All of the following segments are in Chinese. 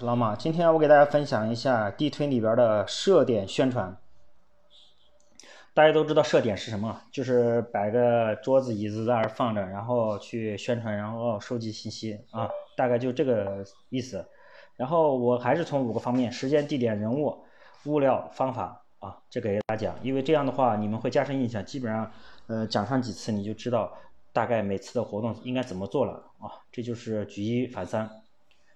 是老马，今天我给大家分享一下地推里边的设点宣传。大家都知道设点是什么，就是摆个桌子椅子在那儿放着，然后去宣传，然后收集信息啊，大概就这个意思。然后我还是从五个方面：时间、地点、人物、物料、方法啊，这个给大家讲。因为这样的话你们会加深印象，基本上呃讲上几次你就知道大概每次的活动应该怎么做了啊。这就是举一反三。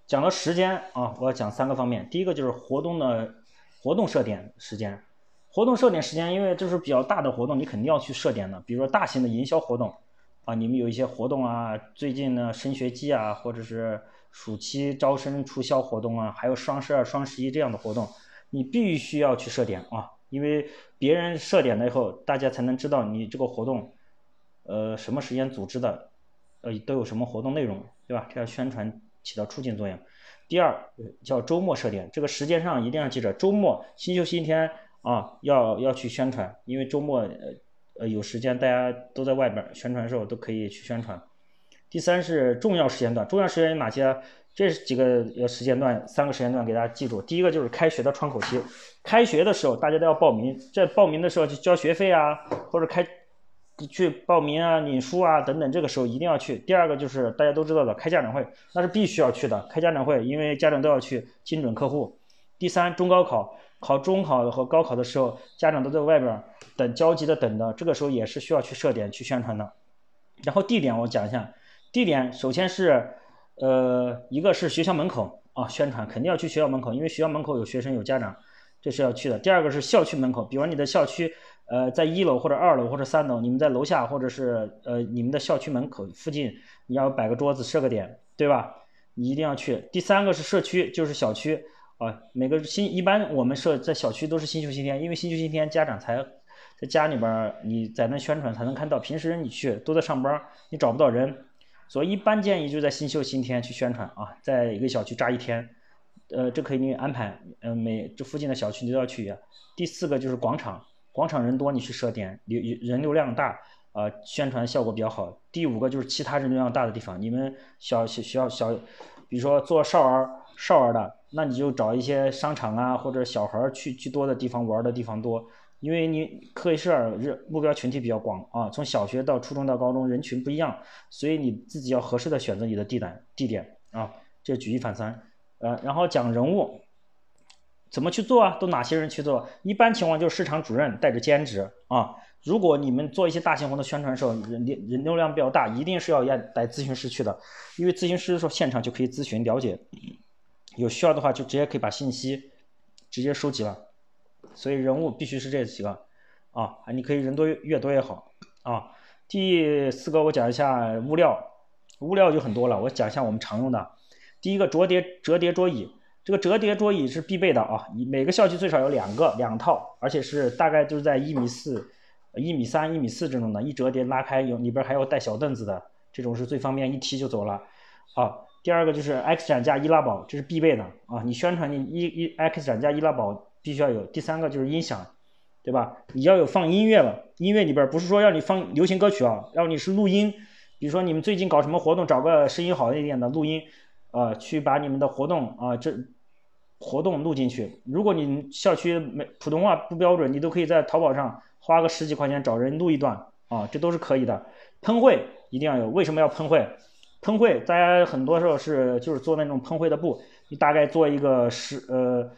讲到时间啊，我要讲三个方面。第一个就是活动的活动设点时间，活动设点时间，因为这是比较大的活动，你肯定要去设点的。比如说大型的营销活动啊，你们有一些活动啊，最近呢升学季啊，或者是暑期招生促销活动啊，还有双十二、双十一这样的活动，你必须要去设点啊，因为别人设点了以后，大家才能知道你这个活动，呃，什么时间组织的，呃，都有什么活动内容，对吧？这样宣传。起到促进作用。第二叫周末设点，这个时间上一定要记着，周末新秀新天啊，要要去宣传，因为周末呃呃有时间，大家都在外边宣传的时候都可以去宣传。第三是重要时间段，重要时间有哪些？这几个呃时间段，三个时间段给大家记住。第一个就是开学的窗口期，开学的时候大家都要报名，在报名的时候就交学费啊，或者开。去报名啊、领书啊等等，这个时候一定要去。第二个就是大家都知道的开家长会，那是必须要去的。开家长会，因为家长都要去精准客户。第三，中高考考中考和高考的时候，家长都在外边等焦急的等的，这个时候也是需要去设点去宣传的。然后地点我讲一下，地点首先是呃一个是学校门口啊宣传，肯定要去学校门口，因为学校门口有学生有家长，这是要去的。第二个是校区门口，比如你的校区。呃，在一楼或者二楼或者三楼，你们在楼下或者是呃你们的校区门口附近，你要摆个桌子设个点，对吧？你一定要去。第三个是社区，就是小区啊，每个新一般我们设在小区都是新秀新天，因为新秀新天家长才在家里边，你在那宣传才能看到，平时你去都在上班，你找不到人，所以一般建议就在新秀新天去宣传啊，在一个小区扎一天，呃，这可以给你安排，呃，每这附近的小区你都要去。第四个就是广场。广场人多，你去设点，流人流量大，呃，宣传效果比较好。第五个就是其他人流量大的地方，你们小学校小，比如说做少儿少儿的，那你就找一些商场啊，或者小孩去去多的地方玩的地方多，因为你课室人目标群体比较广啊，从小学到初中到高中人群不一样，所以你自己要合适的选择你的地点地点啊，这举一反三，呃，然后讲人物。怎么去做啊？都哪些人去做？一般情况就是市场主任带着兼职啊。如果你们做一些大型活动宣传的时候，人人流量比较大，一定是要要带咨询师去的，因为咨询师的时候现场就可以咨询了解，有需要的话就直接可以把信息直接收集了。所以人物必须是这几个啊，你可以人多越多越好啊。第四个我讲一下物料，物料就很多了，我讲一下我们常用的。第一个折叠折叠桌椅。这个折叠桌椅是必备的啊，你每个校区最少有两个两套，而且是大概就是在一米四、一米三、一米四这种的，一折叠拉开有里边还要带小凳子的，这种是最方便，一提就走了。啊，第二个就是 X 展架易拉宝，这是必备的啊，你宣传你一一 X 展架易拉宝必须要有。第三个就是音响，对吧？你要有放音乐了，音乐里边不是说让你放流行歌曲啊，让你是录音，比如说你们最近搞什么活动，找个声音好一点的录音，啊，去把你们的活动啊这。活动录进去，如果你校区没普通话不标准，你都可以在淘宝上花个十几块钱找人录一段啊，这都是可以的。喷绘一定要有，为什么要喷绘？喷绘大家很多时候是就是做那种喷绘的布，你大概做一个十呃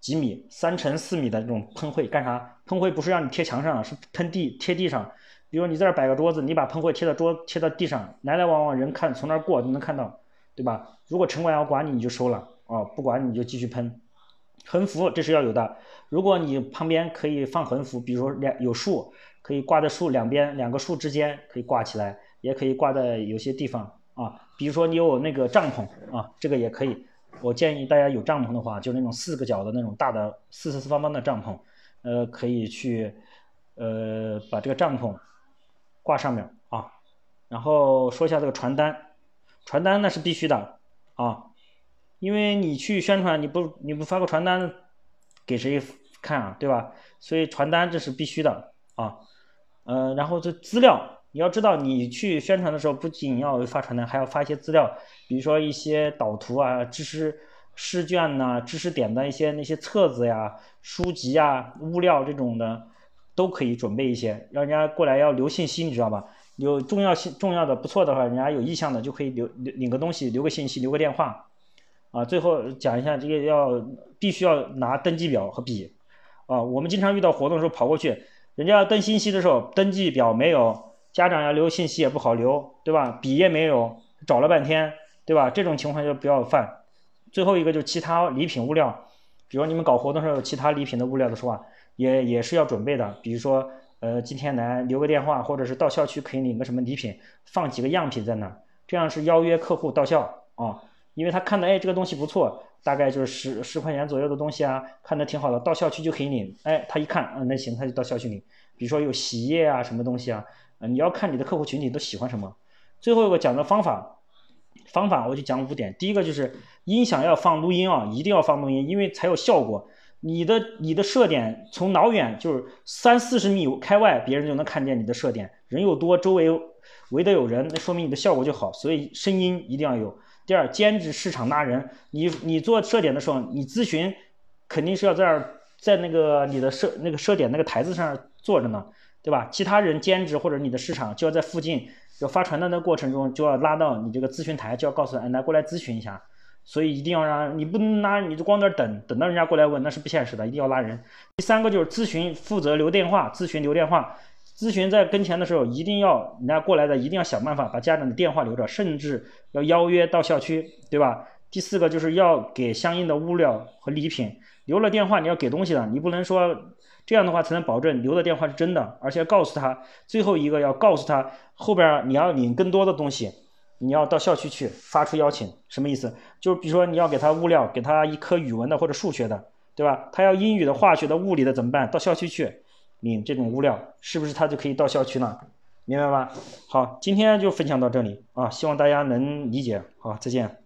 几米三乘四米的这种喷绘干啥？喷绘不是让你贴墙上，是喷地贴地上。比如你在这摆个桌子，你把喷绘贴到桌贴到地上，来来往往人看从那儿过都能看到，对吧？如果城管要管你，你就收了。哦，不管你就继续喷，横幅这是要有的。如果你旁边可以放横幅，比如说两有树，可以挂在树两边，两个树之间可以挂起来，也可以挂在有些地方啊。比如说你有那个帐篷啊，这个也可以。我建议大家有帐篷的话，就那种四个角的那种大的四四四方方的帐篷，呃，可以去呃把这个帐篷挂上面啊。然后说一下这个传单，传单那是必须的啊。因为你去宣传，你不你不发个传单给谁看啊，对吧？所以传单这是必须的啊。呃，然后这资料，你要知道，你去宣传的时候，不仅要发传单，还要发一些资料，比如说一些导图啊、知识试卷呐、知识点的一些那些册子呀、书籍呀、物料这种的，都可以准备一些，让人家过来要留信息，你知道吧？有重要性、重要的不错的话，人家有意向的就可以留留领个东西，留个信息，留个电话。啊，最后讲一下这个要必须要拿登记表和笔。啊，我们经常遇到活动的时候跑过去，人家要登信息的时候，登记表没有，家长要留信息也不好留，对吧？笔也没有，找了半天，对吧？这种情况就不要犯。最后一个就是其他礼品物料，比如你们搞活动时候有其他礼品的物料的话，也也是要准备的。比如说，呃，今天来留个电话，或者是到校区可以领个什么礼品，放几个样品在那儿，这样是邀约客户到校啊。因为他看到，哎，这个东西不错，大概就是十十块钱左右的东西啊，看的挺好的，到校区就可以领。哎，他一看，嗯，那行，他就到校区领。比如说有洗衣液啊，什么东西啊，你要看你的客户群体都喜欢什么。最后一个讲的方法，方法我就讲五点。第一个就是音响要放录音啊，一定要放录音，因为才有效果。你的你的射点从老远就是三四十米开外，别人就能看见你的射点。人又多，周围围的有人，那说明你的效果就好。所以声音一定要有。第二，兼职市场拉人，你你做设点的时候，你咨询肯定是要在在那个你的设那个设点那个台子上坐着呢，对吧？其他人兼职或者你的市场就要在附近，要发传单的过程中就要拉到你这个咨询台，就要告诉哎来过来咨询一下，所以一定要让你不能拉，你就光在等等到人家过来问，那是不现实的，一定要拉人。第三个就是咨询负责留电话，咨询留电话。咨询在跟前的时候，一定要人家过来的，一定要想办法把家长的电话留着，甚至要邀约到校区，对吧？第四个就是要给相应的物料和礼品，留了电话你要给东西的，你不能说这样的话才能保证留的电话是真的，而且告诉他最后一个要告诉他后边你要领更多的东西，你要到校区去发出邀请，什么意思？就是比如说你要给他物料，给他一科语文的或者数学的，对吧？他要英语的、化学的、物理的怎么办？到校区去。领这种物料，是不是他就可以到校区呢？明白吧？好，今天就分享到这里啊，希望大家能理解。好，再见。